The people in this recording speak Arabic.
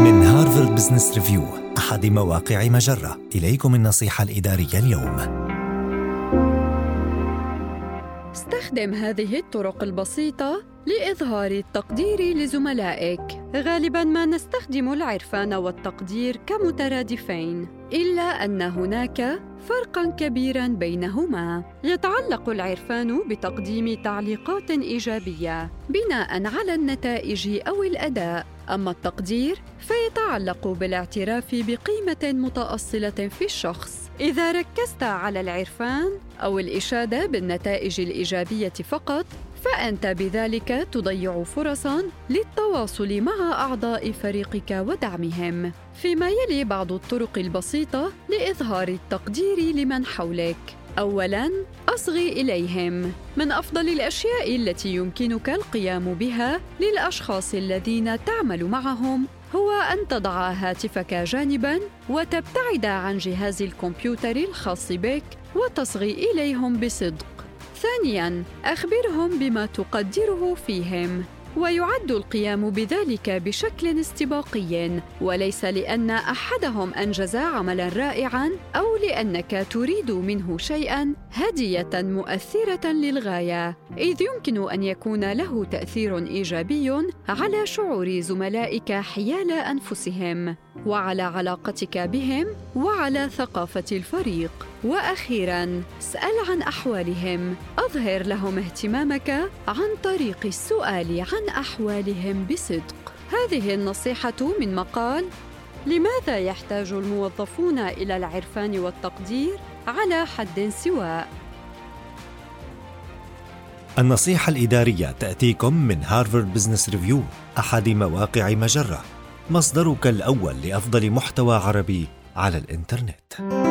من Harvard Business Review أحد مواقع مجرة إليكم النصيحة الإدارية اليوم استخدم هذه الطرق البسيطة لإظهار التقدير لزملائك. غالباً ما نستخدم العرفان والتقدير كمترادفين، إلا أن هناك فرقاً كبيراً بينهما. يتعلق العرفان بتقديم تعليقات إيجابية بناءً على النتائج أو الأداء، أما التقدير فيتعلق بالاعتراف بقيمة متأصلة في الشخص. إذا ركزت على العرفان أو الإشادة بالنتائج الإيجابية فقط، فأنت بذلك تضيع فرصاً للتواصل مع أعضاء فريقك ودعمهم. فيما يلي بعض الطرق البسيطة لإظهار التقدير لمن حولك. أولاً، أصغي إليهم. من أفضل الأشياء التي يمكنك القيام بها للأشخاص الذين تعمل معهم هو أن تضع هاتفك جانباً وتبتعد عن جهاز الكمبيوتر الخاص بك وتصغي إليهم بصدق. ثانياً، أخبرهم بما تقدره فيهم. ويعد القيام بذلك بشكل استباقي وليس لأن أحدهم أنجز عملا رائعا أو لأنك تريد منه شيئا هدية مؤثرة للغاية. إذ يمكن أن يكون له تأثير إيجابي على شعور زملائك حيال أنفسهم وعلى علاقتك بهم وعلى ثقافة الفريق. وأخيرا اسأل عن أحوالهم. أظهر لهم اهتمامك عن طريق السؤال عن أحوالهم بصدق هذه النصيحة من مقال لماذا يحتاج الموظفون إلى العرفان والتقدير على حد سواء النصيحة الإدارية تأتيكم من Harvard Business Review أحد مواقع مجرة مصدرك الأول لأفضل محتوى عربي على الإنترنت.